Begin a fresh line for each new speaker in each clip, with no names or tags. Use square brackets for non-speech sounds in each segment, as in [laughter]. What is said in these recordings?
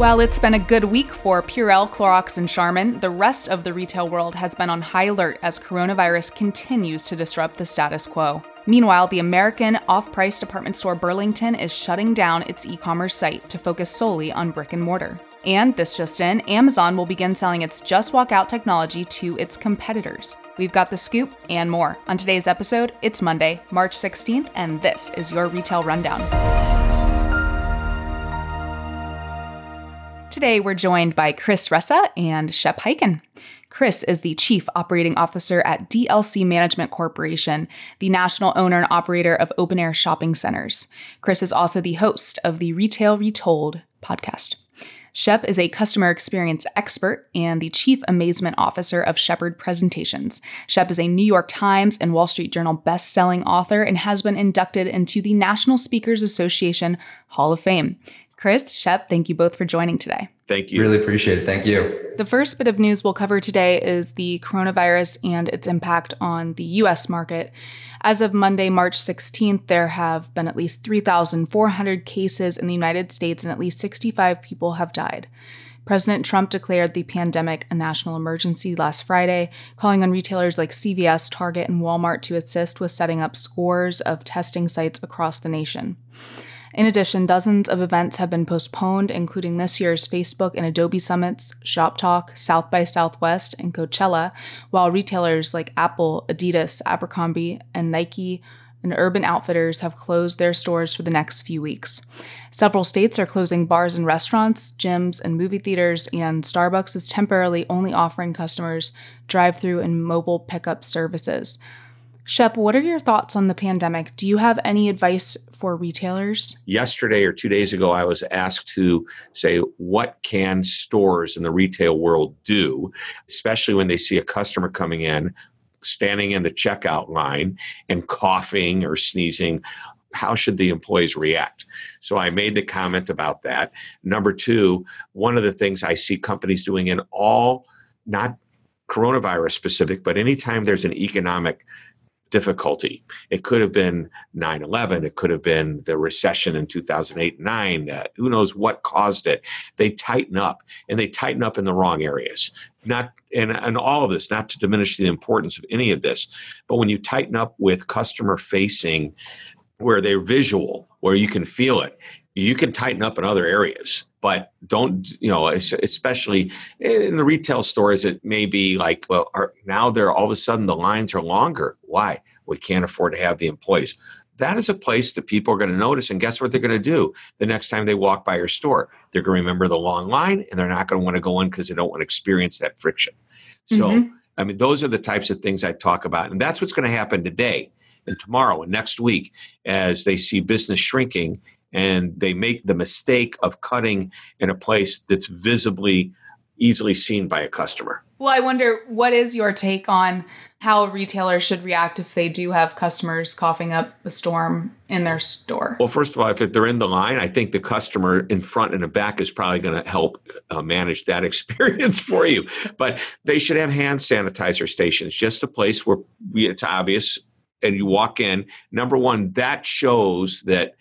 While it's been a good week for Purell, Clorox, and Charmin, the rest of the retail world has been on high alert as coronavirus continues to disrupt the status quo. Meanwhile, the American off price department store Burlington is shutting down its e commerce site to focus solely on brick and mortar. And this just in, Amazon will begin selling its Just Walk Out technology to its competitors. We've got the scoop and more. On today's episode, it's Monday, March 16th, and this is your Retail Rundown. Today, we're joined by Chris Ressa and Shep Hyken. Chris is the Chief Operating Officer at DLC Management Corporation, the national owner and operator of open air shopping centers. Chris is also the host of the Retail Retold podcast. Shep is a customer experience expert and the chief amazement officer of Shepard Presentations. Shep is a New York Times and Wall Street Journal best-selling author and has been inducted into the National Speakers Association Hall of Fame. Chris, Shep, thank you both for joining today.
Thank you.
Really appreciate it. Thank you.
The first bit of news we'll cover today is the coronavirus and its impact on the US market. As of Monday, March 16th, there have been at least 3,400 cases in the United States and at least 65 people have died. President Trump declared the pandemic a national emergency last Friday, calling on retailers like CVS, Target, and Walmart to assist with setting up scores of testing sites across the nation. In addition, dozens of events have been postponed, including this year's Facebook and Adobe summits, Shop Talk, South by Southwest, and Coachella, while retailers like Apple, Adidas, Abercrombie, and Nike and Urban Outfitters have closed their stores for the next few weeks. Several states are closing bars and restaurants, gyms, and movie theaters, and Starbucks is temporarily only offering customers drive through and mobile pickup services. Shep, what are your thoughts on the pandemic? Do you have any advice for retailers?
Yesterday or two days ago, I was asked to say, what can stores in the retail world do, especially when they see a customer coming in, standing in the checkout line and coughing or sneezing? How should the employees react? So I made the comment about that. Number two, one of the things I see companies doing in all, not coronavirus specific, but anytime there's an economic difficulty. It could have been 9 11. It could have been the recession in 2008 9. Uh, who knows what caused it? They tighten up, and they tighten up in the wrong areas. Not and, and all of this, not to diminish the importance of any of this, but when you tighten up with customer facing, where they're visual, where you can feel it, you can tighten up in other areas but don't you know especially in the retail stores it may be like well are, now they're all of a sudden the lines are longer. Why? We can't afford to have the employees. That is a place that people are going to notice and guess what they're going to do? The next time they walk by your store they're going to remember the long line and they're not going to want to go in because they don't want to experience that friction. So mm-hmm. i mean those are the types of things i talk about and that's what's going to happen today and tomorrow and next week as they see business shrinking and they make the mistake of cutting in a place that's visibly easily seen by a customer.
Well, I wonder what is your take on how retailers should react if they do have customers coughing up a storm in their store?
Well, first of all, if they're in the line, I think the customer in front and the back is probably going to help uh, manage that [laughs] experience for you. But they should have hand sanitizer stations, just a place where it's obvious and you walk in. Number one, that shows that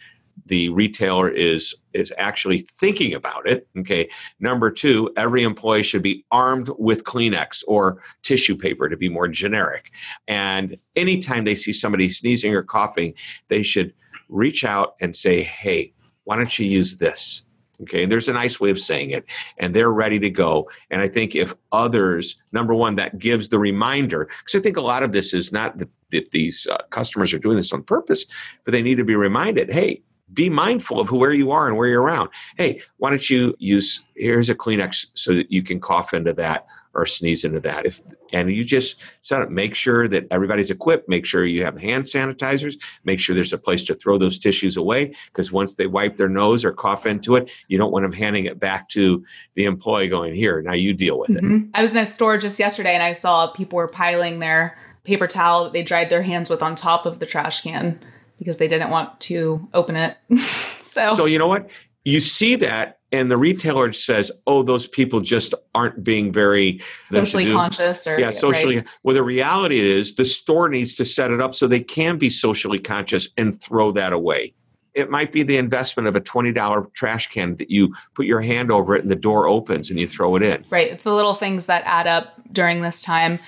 the retailer is is actually thinking about it okay? Number two every employee should be armed with kleenex or tissue paper to be more generic. And anytime they see somebody sneezing or coughing they should reach out and say hey why don't you use this? Okay and there's a nice way of saying it and they're ready to go. And i think if others number one that gives the reminder because i think a lot of this is not that, these uh, customers are doing this on purpose but they need to be reminded hey be mindful of where you are and where you're around. Hey, why don't you use here's a Kleenex so that you can cough into that or sneeze into that. If and you just set up, make sure that everybody's equipped. Make sure you have hand sanitizers. Make sure there's a place to throw those tissues away because once they wipe their nose or cough into it, you don't want them handing it back to the employee going here. Now you deal with mm-hmm.
it. I was in a store just yesterday and I saw people were piling their paper towel that they dried their hands with on top of the trash can because they didn't want to open it. [laughs] so
So you know what? You see that and the retailer says, "Oh, those people just aren't being very
socially conscious." Or
yeah, socially. Right. Well, the reality is the store needs to set it up so they can be socially conscious and throw that away. it might be the investment of a $20 trash can that you put your hand over it and the door opens and you throw it in.
Right. It's the little things that add up during this time.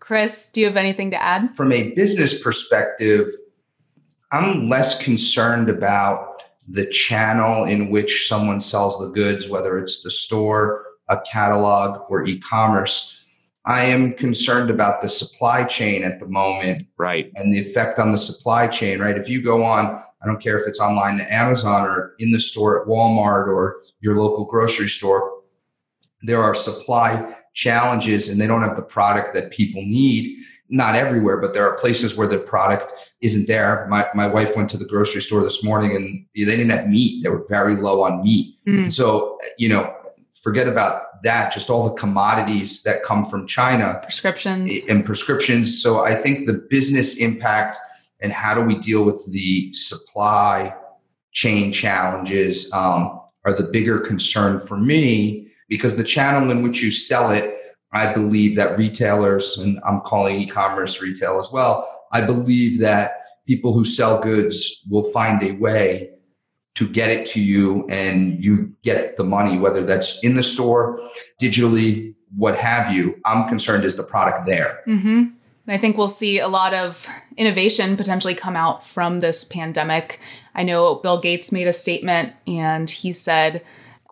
Chris, do you have anything to add?
From a business perspective, I'm less concerned about the channel in which someone sells the goods, whether it's the store, a catalog, or e commerce. I am concerned about the supply chain at the moment.
Right.
And the effect on the supply chain, right? If you go on, I don't care if it's online to Amazon or in the store at Walmart or your local grocery store, there are supply challenges and they don't have the product that people need. Not everywhere, but there are places where the product isn't there. My, my wife went to the grocery store this morning and they didn't have meat. They were very low on meat. Mm. So, you know, forget about that, just all the commodities that come from China.
Prescriptions.
And prescriptions. So I think the business impact and how do we deal with the supply chain challenges um, are the bigger concern for me because the channel in which you sell it, I believe that retailers, and I'm calling e commerce retail as well, I believe that people who sell goods will find a way to get it to you and you get the money, whether that's in the store, digitally, what have you. I'm concerned is the product there.
Mm-hmm. I think we'll see a lot of innovation potentially come out from this pandemic. I know Bill Gates made a statement and he said,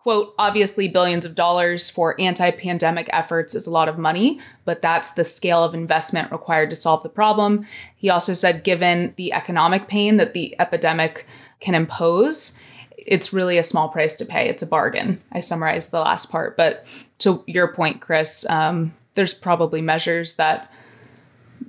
quote, obviously billions of dollars for anti-pandemic efforts is a lot of money, but that's the scale of investment required to solve the problem. He also said given the economic pain that the epidemic can impose, it's really a small price to pay. It's a bargain. I summarized the last part. But to your point, Chris, um, there's probably measures that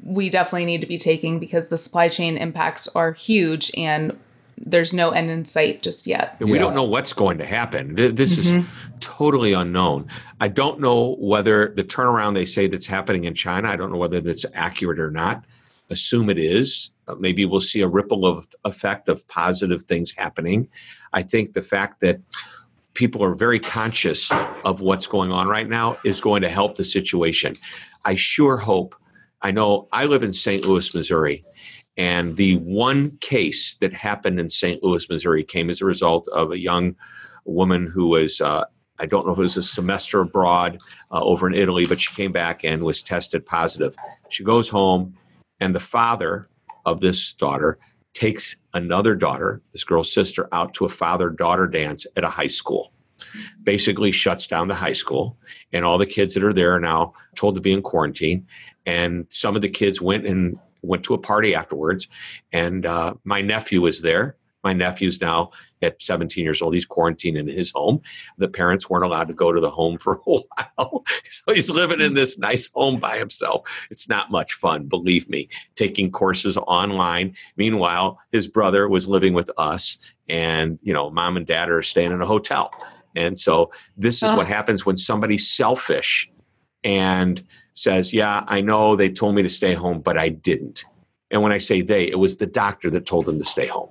we definitely need to be taking because the supply chain impacts are huge and there's no end in sight just yet.
We yeah. don't know what's going to happen. This mm-hmm. is totally unknown. I don't know whether the turnaround they say that's happening in China, I don't know whether that's accurate or not. Assume it is. Uh, maybe we'll see a ripple of effect of positive things happening. I think the fact that people are very conscious of what's going on right now is going to help the situation. I sure hope. I know I live in St. Louis, Missouri, and the one case that happened in St. Louis, Missouri came as a result of a young woman who was, uh, I don't know if it was a semester abroad uh, over in Italy, but she came back and was tested positive. She goes home, and the father of this daughter takes another daughter, this girl's sister, out to a father daughter dance at a high school. Basically, shuts down the high school, and all the kids that are there are now told to be in quarantine. And some of the kids went and went to a party afterwards, and uh, my nephew was there my nephew's now at 17 years old. He's quarantined in his home. The parents weren't allowed to go to the home for a [laughs] while. so he's living in this nice home by himself. It's not much fun, believe me, taking courses online. Meanwhile, his brother was living with us, and, you know, mom and dad are staying in a hotel. And so this is what happens when somebody's selfish and says, Yeah, I know they told me to stay home, but I didn't. And when I say they, it was the doctor that told them to stay home.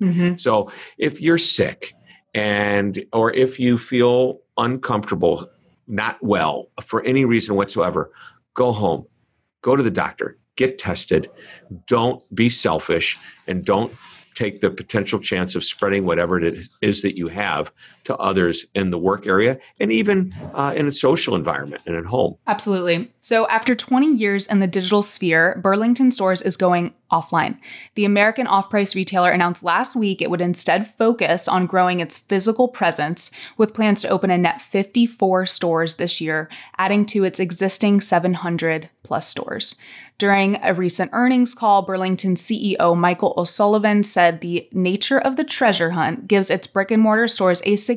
Mm-hmm. So if you're sick and or if you feel uncomfortable, not well for any reason whatsoever, go home, go to the doctor, get tested. Don't be selfish and don't take the potential chance of spreading whatever it is that you have to others in the work area and even uh, in a social environment and at home.
Absolutely. So, after 20 years in the digital sphere, Burlington Stores is going offline. The American off price retailer announced last week it would instead focus on growing its physical presence with plans to open a net 54 stores this year, adding to its existing 700 plus stores. During a recent earnings call, Burlington CEO Michael O'Sullivan said the nature of the treasure hunt gives its brick and mortar stores a significant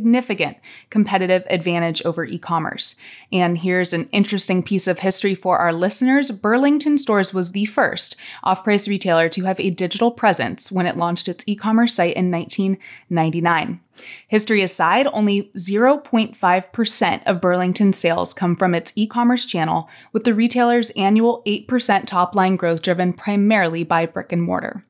competitive advantage over e commerce. And here's an interesting piece of history for our listeners Burlington Stores was the first off price retailer to have a digital presence when it launched its e commerce site in 1999. History aside, only 0.5% of Burlington sales come from its e commerce channel, with the retailer's annual 8% top line growth driven primarily by brick and mortar.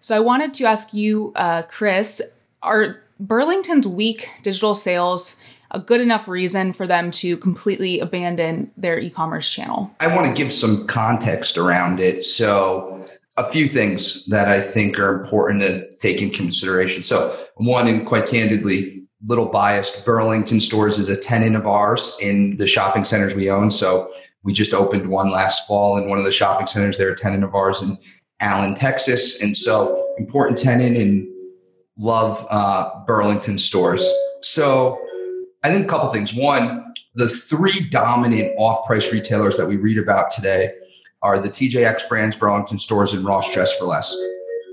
So I wanted to ask you, uh, Chris, are Burlington's weak digital sales a good enough reason for them to completely abandon their e commerce channel?
I want to give some context around it. So, a few things that I think are important to take in consideration. So, one, and quite candidly, little biased, Burlington Stores is a tenant of ours in the shopping centers we own. So, we just opened one last fall in one of the shopping centers. They're a tenant of ours in Allen, Texas. And so, important tenant and love uh, Burlington stores. So, I think a couple things. One, the three dominant off price retailers that we read about today are the TJX brands, Burlington stores, and Ross Dress for Less.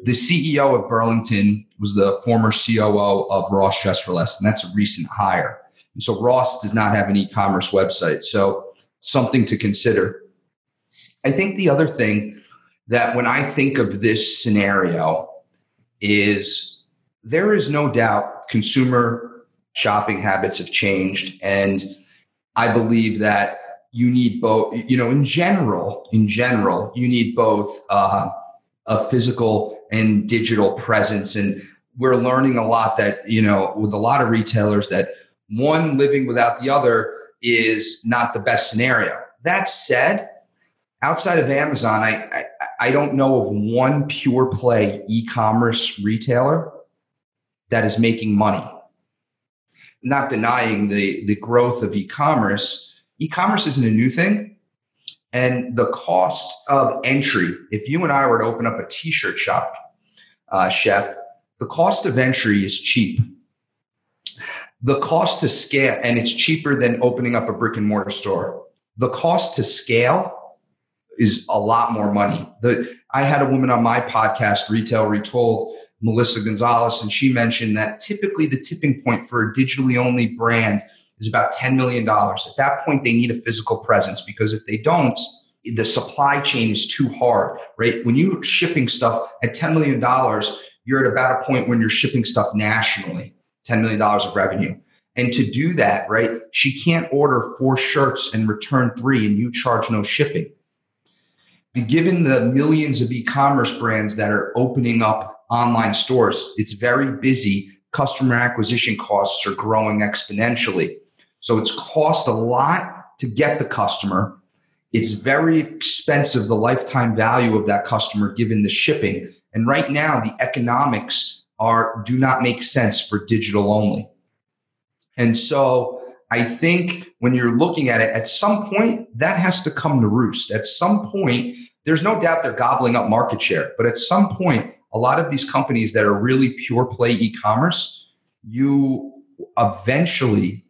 The CEO of Burlington was the former COO of Ross Dress for Less, and that's a recent hire. And so Ross does not have an e commerce website. So something to consider. I think the other thing that when I think of this scenario is there is no doubt consumer shopping habits have changed. And I believe that you need both, you know, in general, in general, you need both uh, a physical and digital presence. And we're learning a lot that, you know, with a lot of retailers that one living without the other is not the best scenario. That said, outside of Amazon, I, I, I don't know of one pure play e-commerce retailer that is making money. Not denying the, the growth of e-commerce. E-commerce isn't a new thing. And the cost of entry, if you and I were to open up a t-shirt shop, uh, Shep, the cost of entry is cheap the cost to scale, and it's cheaper than opening up a brick and mortar store. The cost to scale is a lot more money. The, I had a woman on my podcast, Retail Retold, Melissa Gonzalez, and she mentioned that typically the tipping point for a digitally only brand is about $10 million. At that point, they need a physical presence because if they don't, the supply chain is too hard, right? When you're shipping stuff at $10 million, you're at about a point when you're shipping stuff nationally. $10 million of revenue. And to do that, right, she can't order four shirts and return three and you charge no shipping. Given the millions of e commerce brands that are opening up online stores, it's very busy. Customer acquisition costs are growing exponentially. So it's cost a lot to get the customer. It's very expensive, the lifetime value of that customer given the shipping. And right now, the economics are do not make sense for digital only. And so I think when you're looking at it, at some point that has to come to roost. At some point, there's no doubt they're gobbling up market share, but at some point, a lot of these companies that are really pure play e-commerce, you eventually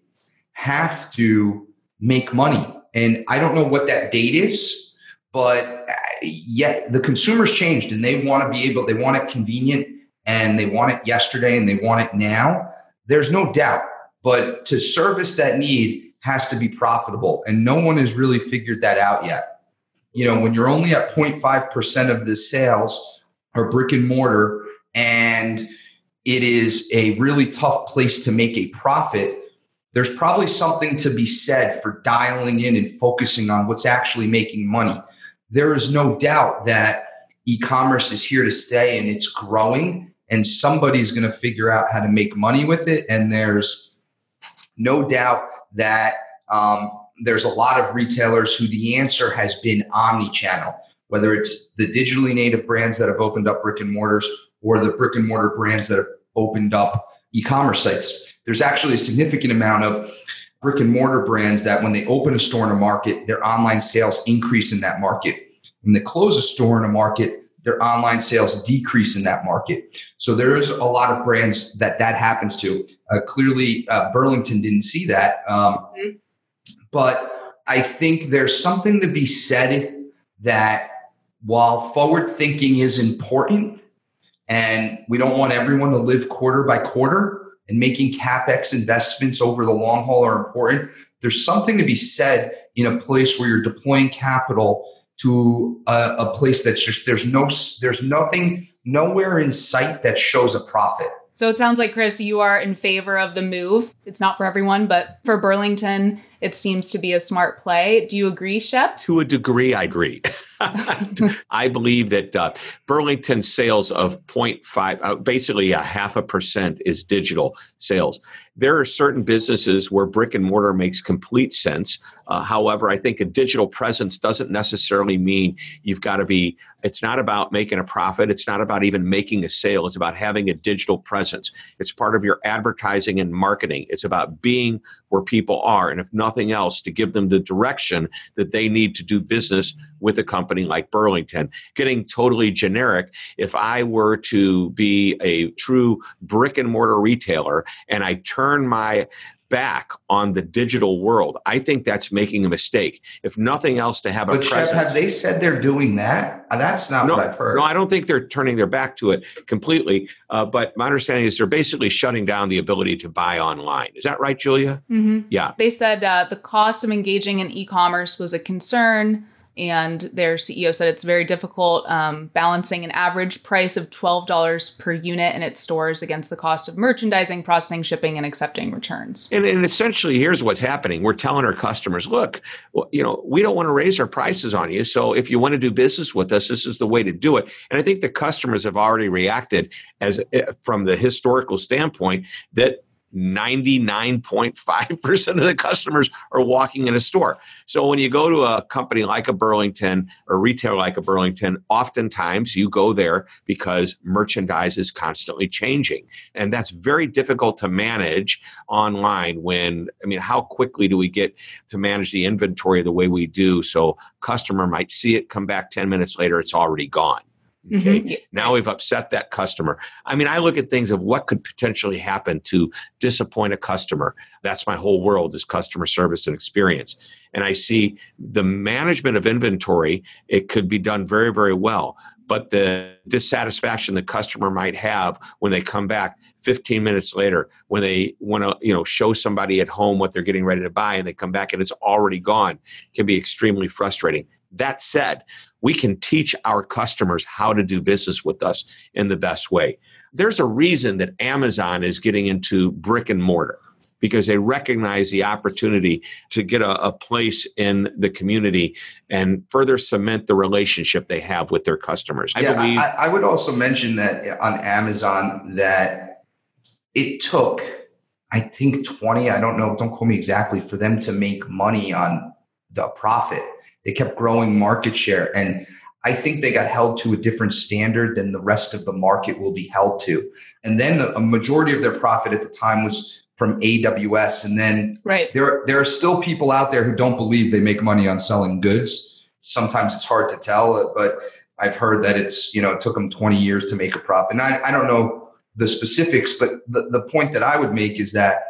have to make money. And I don't know what that date is, but uh, yet the consumers changed and they want to be able, they want it convenient and they want it yesterday and they want it now, there's no doubt. But to service that need has to be profitable. And no one has really figured that out yet. You know, when you're only at 0.5% of the sales are brick and mortar and it is a really tough place to make a profit, there's probably something to be said for dialing in and focusing on what's actually making money. There is no doubt that e commerce is here to stay and it's growing and somebody's going to figure out how to make money with it. And there's no doubt that um, there's a lot of retailers who the answer has been omni-channel, whether it's the digitally native brands that have opened up brick and mortars or the brick and mortar brands that have opened up e-commerce sites. There's actually a significant amount of brick and mortar brands that when they open a store in a market, their online sales increase in that market. When they close a store in a market, their online sales decrease in that market. So there is a lot of brands that that happens to. Uh, clearly, uh, Burlington didn't see that. Um, mm-hmm. But I think there's something to be said that while forward thinking is important, and we don't want everyone to live quarter by quarter, and making capex investments over the long haul are important. There's something to be said in a place where you're deploying capital to a, a place that's just there's no there's nothing nowhere in sight that shows a profit.
So it sounds like Chris, you are in favor of the move. It's not for everyone, but for Burlington, it seems to be a smart play. Do you agree, Shep?
To a degree, I agree. [laughs] [laughs] I believe that uh, Burlington sales of 0.5, uh, basically a half a percent is digital sales. There are certain businesses where brick and mortar makes complete sense. Uh, however, I think a digital presence doesn't necessarily mean you've got to be, it's not about making a profit. It's not about even making a sale. It's about having a digital presence. It's part of your advertising and marketing. It's about being where people are. And if nothing else, to give them the direction that they need to do business with a company like Burlington. Getting totally generic, if I were to be a true brick and mortar retailer and I turn my back on the digital world. I think that's making a mistake. If nothing else, to have a
but
a presence.
have they said they're doing that? Uh, That's not
no,
what I've heard.
No, I don't think they're turning their back to it completely. Uh, but my understanding is they're basically shutting down the ability to buy online. Is that right, Julia?
Mm-hmm.
Yeah.
They said uh, the cost of engaging in e commerce was a concern and their CEO said it's very difficult um, balancing an average price of $12 per unit in its stores against the cost of merchandising, processing, shipping, and accepting returns.
And, and essentially, here's what's happening: we're telling our customers, look, well, you know, we don't want to raise our prices on you. So if you want to do business with us, this is the way to do it. And I think the customers have already reacted as eh, from the historical standpoint that 99.5% of the customers are walking in a store. So when you go to a company like a Burlington or retailer like a Burlington, oftentimes you go there because merchandise is constantly changing. And that's very difficult to manage online when, I mean, how quickly do we get to manage the inventory the way we do? So customer might see it, come back 10 minutes later, it's already gone. Okay. Mm-hmm. Now we've upset that customer. I mean, I look at things of what could potentially happen to disappoint a customer. That's my whole world is customer service and experience. And I see the management of inventory, it could be done very, very well. But the dissatisfaction the customer might have when they come back 15 minutes later, when they want to, you know, show somebody at home what they're getting ready to buy and they come back and it's already gone, can be extremely frustrating. That said, we can teach our customers how to do business with us in the best way. There's a reason that Amazon is getting into brick and mortar because they recognize the opportunity to get a, a, place in the community and further cement the relationship they have with their customers.
I yeah, believe. I, I would also mention that uh, on Amazon that it took, I think, 20, I don't know, don't quote me exactly, for them to make money on the profit. They kept growing market share. And I think they got held to a different standard than the rest of the market will be held to. And then the, a majority of their profit at the time was from AWS. And then
right.
there, there are still people out there who don't believe they make money on selling goods. Sometimes it's hard to tell, but I've heard that it's, you know, it took them 20 years to make a profit. And I, I don't know the specifics, but the, the point that I would make is that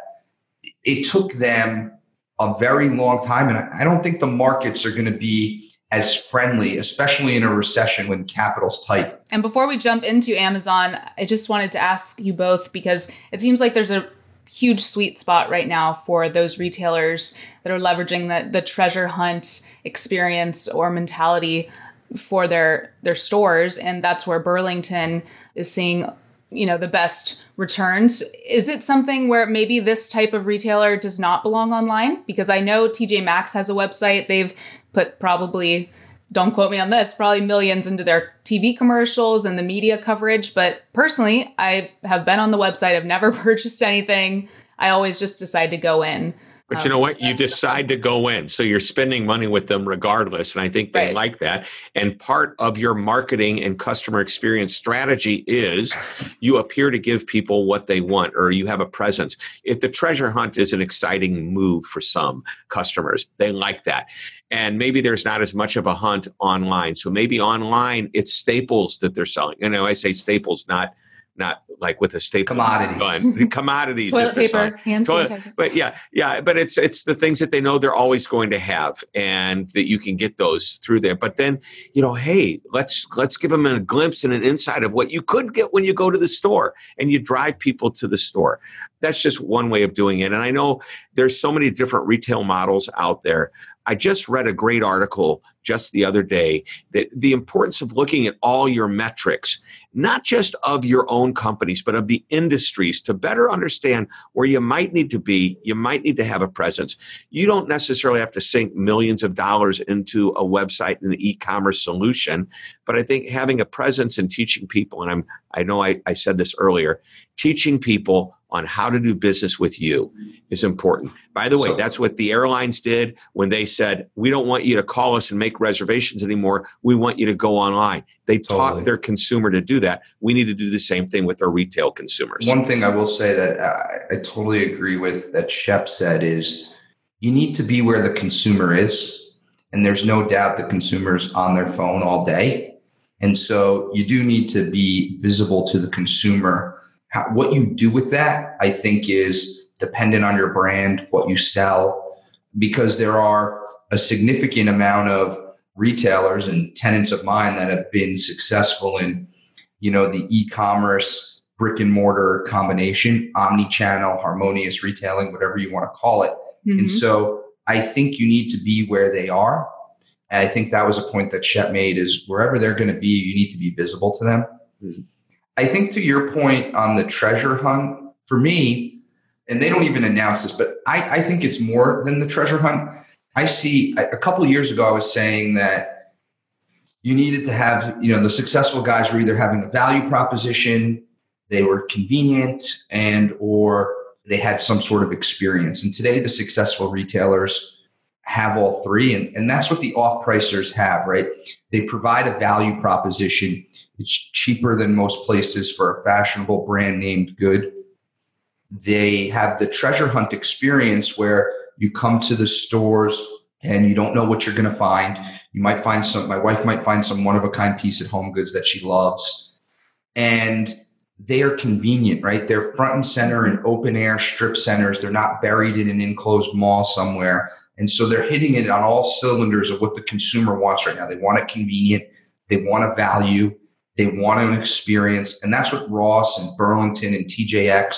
it took them a very long time. And I don't think the markets are going to be as friendly, especially in a recession when capital's tight.
And before we jump into Amazon, I just wanted to ask you both because it seems like there's a huge sweet spot right now for those retailers that are leveraging the, the treasure hunt experience or mentality for their their stores and that's where Burlington is seeing you know the best returns. Is it something where maybe this type of retailer does not belong online? Because i know tj maxx has a website. They've put probably don't quote me on this probably millions into their tv commercials and the media coverage. But personally i have been on the website. I've never [laughs] purchased anything. I always just decide to go in
but you know what? You decide to go in. So you're spending money with them regardless. And I think they right. like that. And part of your marketing and customer experience strategy is you appear to give people what they want or you have a presence. If the treasure hunt is an exciting move for some customers, they like that. And maybe there's not as much of a hunt online. So maybe online it's staples that they're selling. You know, I say staples, not not like with a staple
commodities.
gun. [laughs] commodities
toilet paper hand Toilet, sanitizer.
But yeah yeah but it's it's the things that they know they're always going to have and that you can get those through there. But then you know hey let's let's give them a glimpse and an insight of what you could get when you go to the store and you drive people to the store. That's just one way of doing it. And i know there's so many different retail models out there I just read a great article just the other day that the importance of looking at all your metrics, not just of your own companies, but of the industries to better understand where you might need to be. You might need to have a presence. You don't necessarily have to sink millions of dollars into a website and an e-commerce solution, but I think having a presence and teaching people, and I'm I know I, I said this earlier, teaching people on how to do business with you is important. By the way, so, that's what the airlines did when they said, We don't want you to call us and make reservations anymore. We want you to go online. They totally. taught their consumer to do that. We need to do the same thing with our retail consumers.
One thing I will say that I, I totally agree with that Shep said is you need to be where the consumer is. And there's no doubt the consumer's on their phone all day. And so you do need to be visible to the consumer how, what you do with that, I think, is dependent on your brand, what you sell, because there are a significant amount of retailers and tenants of mine that have been successful in, you know, the e-commerce brick and mortar combination, omni-channel, harmonious retailing, whatever you want to call it. Mm-hmm. And so I think you need to be where they are. And I think that was a point that Shep made is wherever they're going to be, you need to be visible to them. Mm-hmm. I think to your point on the treasure hunt, for me, and they don't even announce this, but I, I think it's more than the treasure hunt. I see a couple years ago, I was saying that you needed to have, you know, the successful guys were either having a value proposition, they were convenient, and or they had some sort of experience. And today, the successful retailers have all three, and, and that's what the off pricers have, right? They provide a value proposition it's cheaper than most places for a fashionable brand named good. They have the treasure hunt experience where you come to the stores and you don't know what you're going to find. You might find some, my wife might find some one of a kind piece at Home Goods that she loves. And they are convenient, right? They're front and center in open air strip centers. They're not buried in an enclosed mall somewhere. And so they're hitting it on all cylinders of what the consumer wants right now. They want it convenient, they want a value, they want an experience. And that's what Ross and Burlington and TJX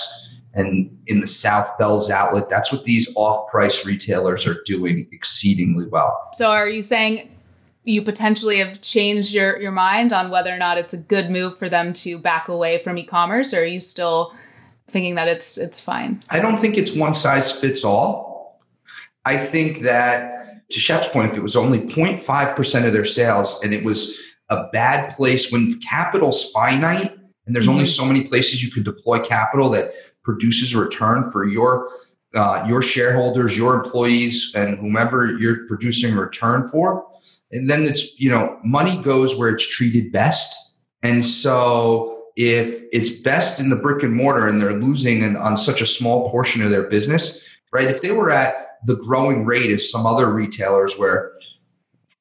and in the South Bealls outlet, that's what these off price retailers are doing exceedingly well.
So are you saying you potentially have changed your, your mind on whether or not it's a good move for them to back away from e-commerce or are you still thinking that it's it's fine?
I don't think it's one size fits all. I think that to Shep's point, if it was only 0.5% of their sales and it was a bad place when capital's finite and there's only mm-hmm. so many places you can deploy capital that produces a return for your uh, your shareholders, your employees, and whomever you're producing a return for. And then it's you know money goes where it's treated best. And so if it's best in the brick and mortar and they're losing an, on such a small portion of their business, right? If they were at the growing rate of some other retailers where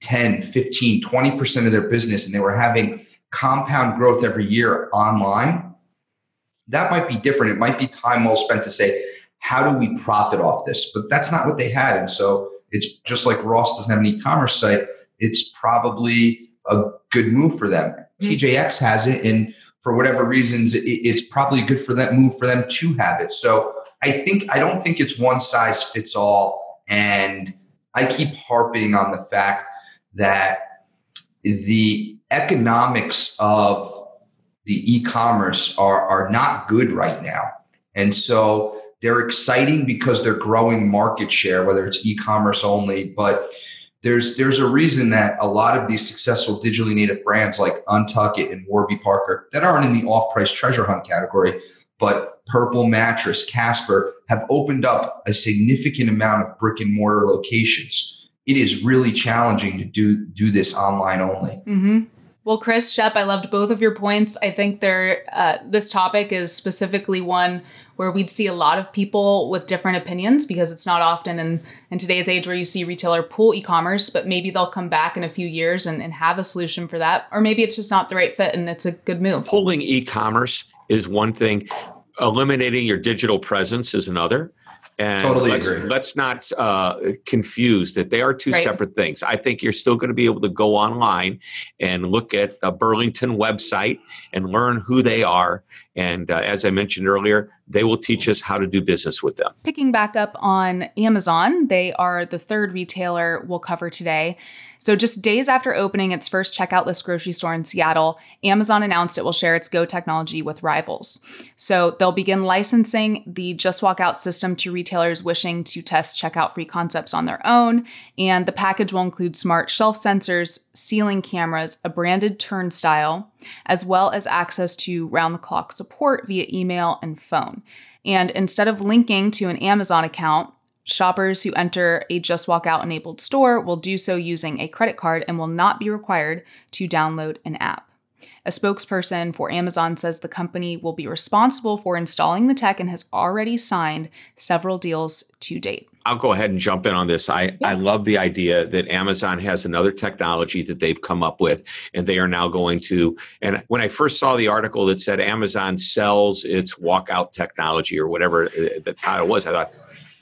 10, 15, 20% of their business and they were having compound growth every year online, that might be different. It might be time well spent to say, how do we profit off this? But that's not what they had. And so it's just like Ross doesn't have an e commerce site, it's probably a good move for them. Mm-hmm. TJX has it. And for whatever reasons, it's probably good for that move for them to have it. So I think, I don't think it's one size fits all. And I keep harping on the fact that the economics of the e-commerce are, are not good right now. And so they're exciting because they're growing market share, whether it's e-commerce only, but there's there's a reason that a lot of these successful digitally native brands like Untuckit and Warby Parker that aren't in the off-price treasure hunt category, but Purple Mattress, Casper have opened up a significant amount of brick and mortar locations it is really challenging to do do this online only.
Mm-hmm. Well, Chris Shep, I loved both of your points. I think there uh, this topic is specifically one where we'd see a lot of people with different opinions because it's not often in, in today's age where you see retailer pull e-commerce, but maybe they'll come back in a few years and, and have a solution for that. Or maybe it's just not the right fit and it's a good move.
Pulling e-commerce is one thing. Eliminating your digital presence is another. And
totally
let's,
agree.
let's not uh, confuse that they are two right. separate things. I think you're still going to be able to go online and look at a Burlington website and learn who they are And uh, as I mentioned earlier, they will teach us how to do business with them.
Picking back up on Amazon, they are the third retailer we'll cover today. So, just days after opening its first checkoutless grocery store in Seattle, Amazon announced it will share its Go technology with rivals. So, they'll begin licensing the Just Walk Out system to retailers wishing to test checkout free concepts on their own. And the package will include smart shelf sensors, ceiling cameras, a branded turnstile, as well as access to round the clock support via email and phone. And instead of linking to an Amazon account, Shoppers who enter a Just Walk Out enabled store will do so using a credit card and will not be required to download an app. A spokesperson for Amazon says the company will be responsible for installing the tech and has already signed several deals to date.
I'll go ahead and jump in on this. I, yeah. I love the idea that Amazon has another technology that they've come up with, and they are now going to. And when I first saw the article that said Amazon sells its walkout technology or whatever uh, the title was, I thought,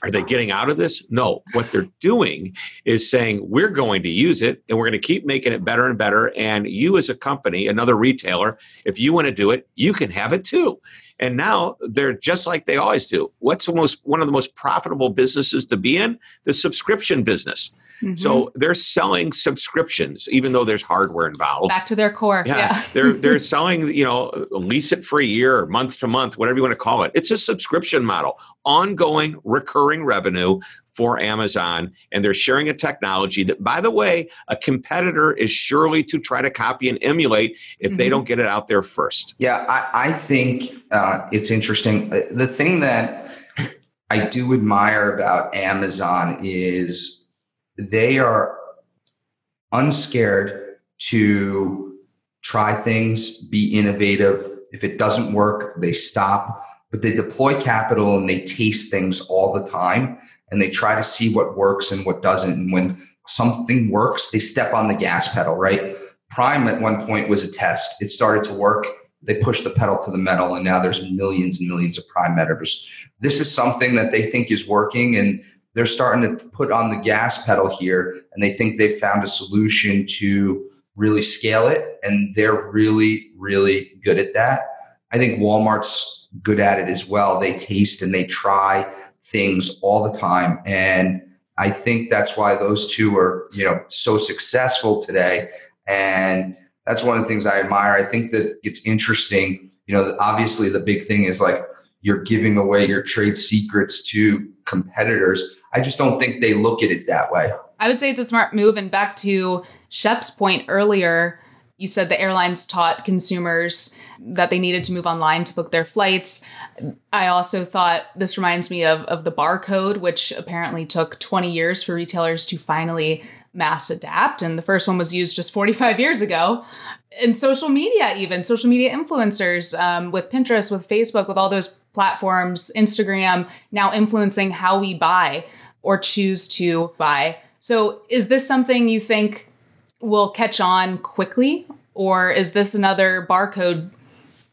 are they getting out of this? No. What they're doing is saying, we're going to use it and we're going to keep making it better and better. And you, as a company, another retailer, if you want to do it, you can have it too. And now they're just like they always do. What's the most one of the most profitable businesses to be in? The subscription business. Mm-hmm. So they're selling subscriptions, even though there's hardware involved.
Back to their core.
Yeah, yeah. [laughs] they're they're [laughs] selling, you know, lease it for a year or month to month, whatever you want to call it. It's a subscription model, ongoing recurring revenue for Amazon, and they're sharing a technology that, by the way, a competitor is surely to try to copy and emulate if mm-hmm. they don't get it out there first.
Yeah, I, I think uh, it's interesting. Uh, the thing that I do admire about Amazon is they are unscared to try things, be innovative. If it doesn't work, they stop but they deploy capital and they taste things all the time and they try to see what works and what doesn't. And when something works, they step on the gas pedal, right? Prime at one point was a test. It started to work. They pushed the pedal to the metal, and now there's millions and millions of Prime members. This is something that they think is working, and they're starting to put on the gas pedal here, and they think they've found a solution to really scale it, and they're really, really good at that. I think Walmart's good at it as well. They taste and they try things all the time. And I think that's why those two are, you know, so successful today. And that's one of the things I admire. I think that it's interesting. You know, obviously the big thing is like you're giving away your trade secrets to competitors. I just don't think they look at it that way.
I would say it's a smart move. And back to Shep's point earlier, you said the airlines taught consumers that they needed to move online to book their flights. I also thought this reminds me of, of the barcode, which apparently took 20 years for retailers to finally mass adapt. And the first one was used just 45 years ago. And social media, even social media influencers um, with Pinterest, with Facebook, with all those platforms, Instagram, now influencing how we buy or choose to buy. So, is this something you think will catch on quickly? Or is this another barcode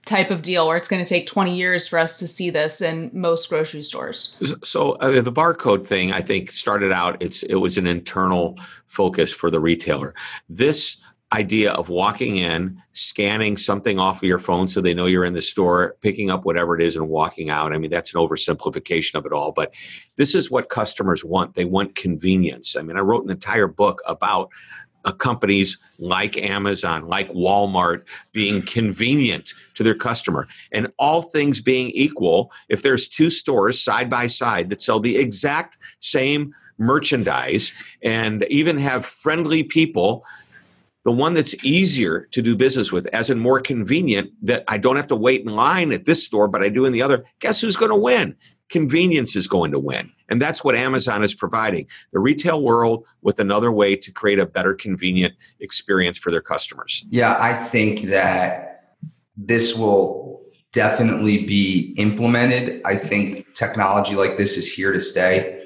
type of deal where it's going to take 20 years for us to see this in most grocery stores?
So uh, the barcode thing i think started out it's it was an internal focus for the retailer. This idea of walking in scanning something off of your phone so they know you're in the store picking up whatever it is and walking out i mean that's an oversimplification of it all but this is what customers want. They want convenience. I mean i wrote an entire book about Uh, companies like Amazon, like Walmart being convenient to their customer. And all things being equal, if there's two stores side by side that sell the exact same merchandise and even have friendly people, the one that's easier to do business with, as in more convenient, that I don't have to wait in line at this store, but I do in the other, guess who's going to win? Convenience is going to win. And that's what Amazon is providing the retail world with another way to create a better, convenient experience for their customers.
Yeah, I think that this will definitely be implemented. I think technology like this is here to stay.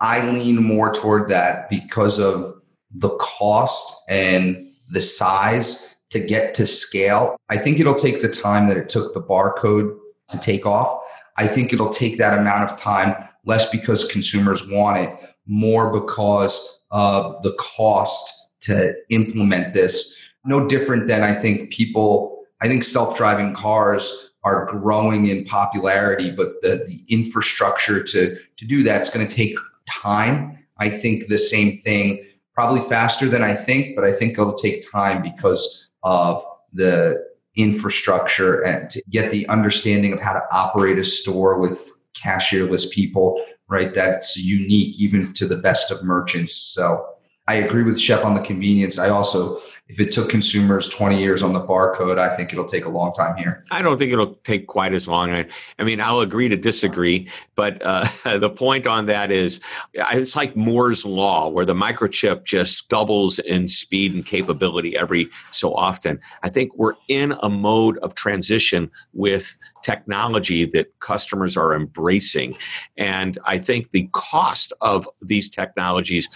I lean more toward that because of the cost and the size to get to scale. I think it'll take the time that it took the barcode to take off. I think it'll take that amount of time, less because consumers want it, more because of the cost to implement this. No different than I think people, I think self driving cars are growing in popularity, but the, the infrastructure to, to do that's going to take time. I think the same thing, probably faster than I think, but I think it'll take time because of the infrastructure and to get the understanding of how to operate a store with cashierless people, right? That's unique even to the best of merchants. So I agree with Shep on the convenience. I also if it took consumers 20 years on the barcode, I think it'll take a long time here.
I don't think it'll take quite as long. I, I mean, I'll agree to disagree, but uh, [laughs] the point on that is it's like Moore's Law, where the microchip just doubles in speed and capability every so often. I think we're in a mode of transition with technology that customers are embracing. And I think the cost of these technologies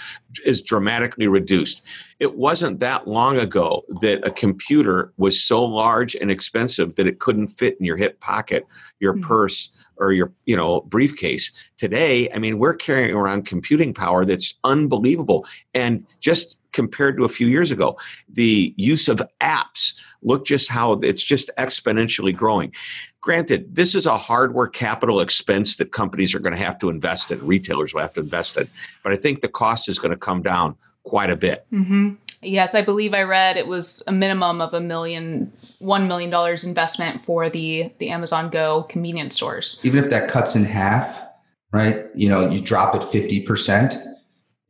is dramatically reduced. It wasn't that long ago that a computer was so large and expensive that it couldn't fit in your hip pocket, your mm-hmm. purse, or your you know briefcase. Today, I mean, we're carrying around computing power that's unbelievable, and just compared to a few years ago, the use of apps look just how it's just exponentially growing. Granted, this is a hardware capital expense that companies are going to have to invest in, retailers will have to invest in, but I think the cost is going to come down quite a bit.
Mm-hmm. Yes, I believe I read it was a minimum of a million, one million dollars investment for the the Amazon Go convenience stores.
Even if that cuts in half, right? You know, you drop it fifty percent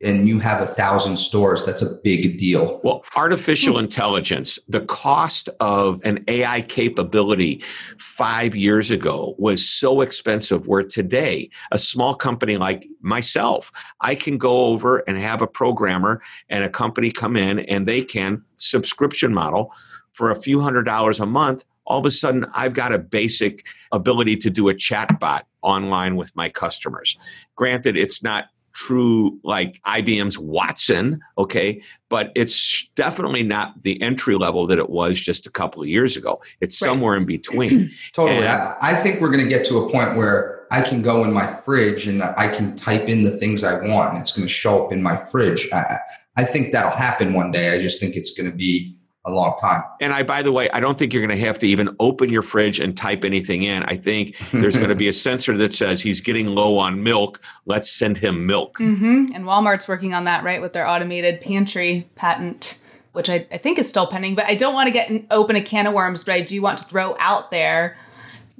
and you have a thousand stores, that's a big deal.
Well, artificial hmm. intelligence, the cost of an AI capability five years ago was so expensive, where today, a small company like myself, I can go over and have a programmer and a company come in and they can subscription model for a few hundred dollars a month. All of a sudden, I've got a basic ability to do a chat bot online with my customers. Granted, it's not true like IBM's Watson, okay, but it's definitely not the entry level that it was just a couple of years ago. It's right. somewhere in between. [clears throat]
totally. And, I, I think we're going to get to a point where I can go in my fridge and I can type in the things I want and it's going to show up in my fridge. I, I think that'll happen one day. I just think it's going to be a long time.
And I, by the way, I don't think you're going to have to even open your fridge and type anything in. I think there's going to be a [laughs] sensor that says he's getting low on milk. Let's send him milk.
Mm-hmm. And Walmart's working on that, right, with their automated pantry patent, which I, I think is still pending. But I don't want to get an, open a can of worms, but I do want to throw out there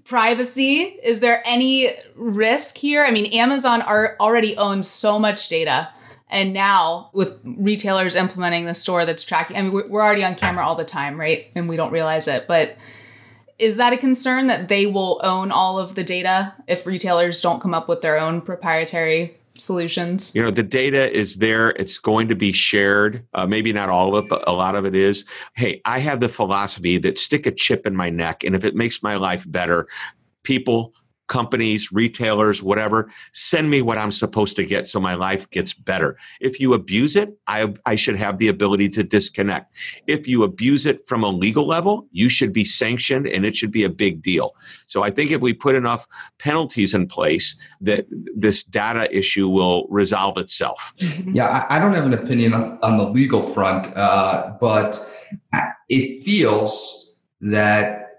privacy. Is there any risk here? I mean, Amazon are, already owns so much data and now with retailers implementing the store that's tracking, I mean, we're already on camera all the time, right? And we don't realize it. But is that a concern that they will own all of the data if retailers don't come up with their own proprietary solutions?
You know, the data is there. It's going to be shared. Uh, maybe not all of it, but a lot of it is. Hey, I have the philosophy that stick a chip in my neck, and if it makes my life better, people companies, retailers, whatever, send me what I'm supposed to get so my life gets better. If you abuse it, I, I should have the ability to disconnect. If you abuse it from a legal level, you should be sanctioned and it should be a big deal. So I think if we put enough penalties in place, that this data issue will resolve itself. [laughs]
Yeah, I, don't have an opinion on, on the legal front, uh, but it feels that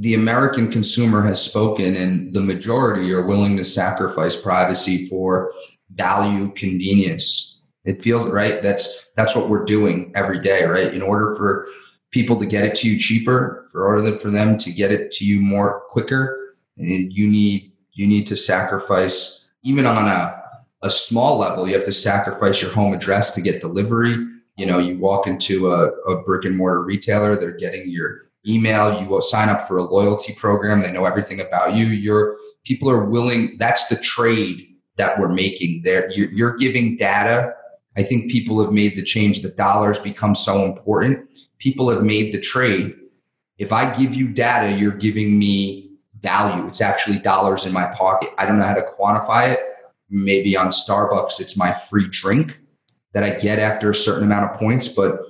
the American consumer has spoken, and the majority are willing to sacrifice privacy for value, convenience. It feels right. That's that's what we're doing every day, right? In order for people to get it to you cheaper, for order for them to get it to you more quicker, eh, you need you need to sacrifice even on a a small level. You have to sacrifice your home address to get delivery. You know, you walk into a, a brick and mortar retailer, they're getting your email, you will sign up for a loyalty program. They know everything about you. Your people are willing. That's the trade that we're making there. You're, you're giving data. I think people have made the change. The dollars become so important. People have made the trade. If I give you data, you're giving me value. It's actually dollars in my pocket. I don't know how to quantify it. Maybe on Starbucks, it's my free drink that I get after a certain amount of points, but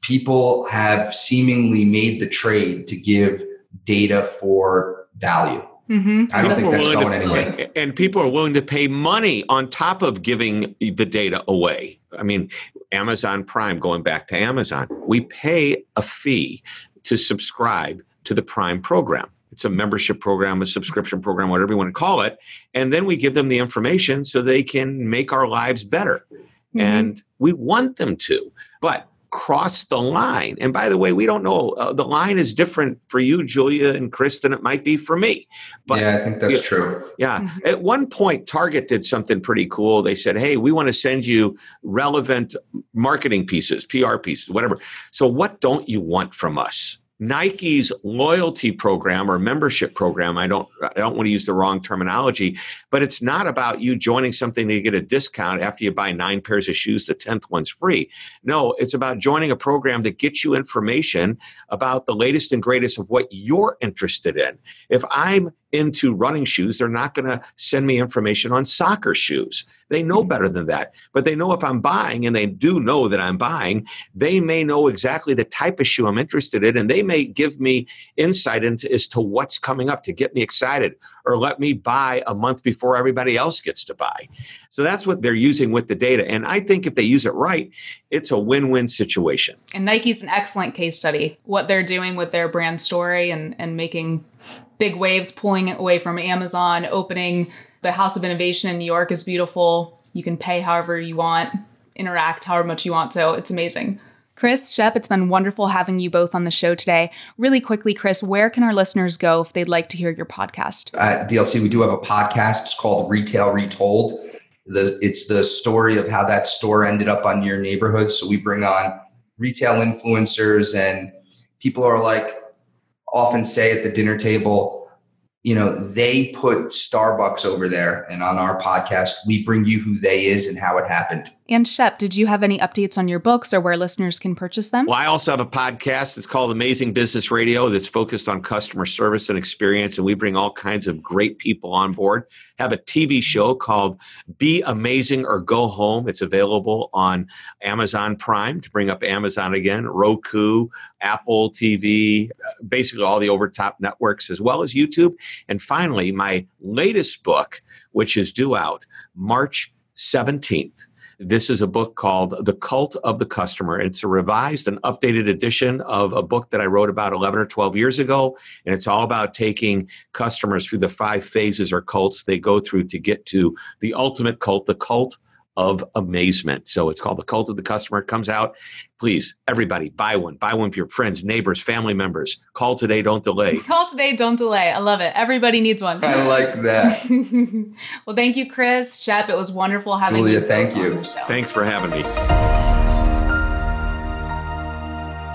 people have seemingly made the trade to give data for value. Mm-hmm. I don't think that's going anywhere.
And people are willing to pay money on top of giving the data away. I mean, Amazon Prime, going back to Amazon, we pay a fee to subscribe to the Prime program. it's a membership program, a subscription program, whatever you want to call it. And then we give them the information so they can make our lives better. Mm-hmm. And we want them to. But cross the line. And by the way, we don't know uh, the line is different for you, Julia and Chris, than it might be for me.
But yeah, I think that's yeah, true.
Yeah. Mm-hmm. At one point, Target did something pretty cool. They said, "Hey, we want to send you relevant marketing pieces, PR pieces, whatever. So, what don't you want from us?" Nike's loyalty program or membership program, I don't I don't want to use the wrong terminology, but it's not about you joining something to get a discount after you buy nine pairs of shoes, the 10th one's free. No, it's about joining a program that gets you information about the latest and greatest of what you're interested in. If I'm into running shoes, they're not going to send me information on soccer shoes. They know mm-hmm. better than that. But they know if I'm buying, and they do know that I'm buying, they may know exactly the type of shoe I'm interested in, and they may give me insight into as to what's coming up to get me excited or let me buy a month before everybody else gets to buy. So that's what they're using with the data. And I think if they use it right, it's a win win situation.
And Nike's an excellent case study. What they're doing with their brand story and, and making big waves pulling it away from Amazon, opening the House of Innovation in New York is beautiful. You can pay however you want, interact however much you want. So it's amazing. Chris, Shep, it's been wonderful having you both on the show today. Really quickly, Chris, where can our listeners go if they'd like to hear your podcast?
At DLC, we do have a podcast. It's called Retail Retold. The, it's the story of how that store ended up on your neighborhood. So we bring on retail influencers and people are like, often say at the dinner table, you know, they put Starbucks over there. And on our podcast, we bring you who they is and how it happened.
And Shep, did you have any updates on your books or where listeners can purchase them?
Well, I also have a podcast. It's called Amazing Business Radio that's focused on customer service and experience. And we bring all kinds of great people on board. Have a TV show called Be Amazing or Go Home. It's available on Amazon Prime to bring up Amazon again, Roku, Apple TV, uh, basically all the overtop networks, as well as YouTube. And finally, my latest book, which is due out March 17th this is a book called The Cult of the Customer. It's a revised and updated edition of a book that I wrote about 11 or 12 years ago. And it's all about taking customers through the five phases or cults they go through to get to the ultimate cult, the cult of amazement. So it's called The Cult of the Customer. It comes out. Please, everybody, buy one. Buy one for your friends, neighbors, family members. Call today, don't delay. [laughs]
Call today, don't delay. I love it. Everybody needs one.
I like that. [laughs]
well, thank you, Chris. Shep, it was wonderful having
Julia,
you.
thank you.
Thanks for having me.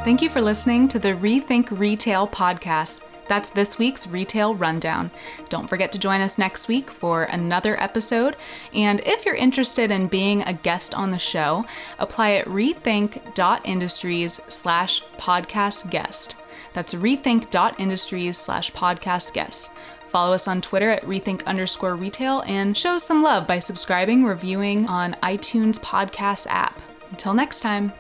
Thank you for listening to the Rethink Retail podcast. That's this week's Retail Rundown. Don't forget to join us next week for another episode. And if you're interested in being a guest on the show, apply at rethink.industries slash podcast guest. That's rethink.industries slash podcast guest. Follow us on Twitter at rethink underscore retail and show some love by subscribing, reviewing on iTunes podcast app. Until next time.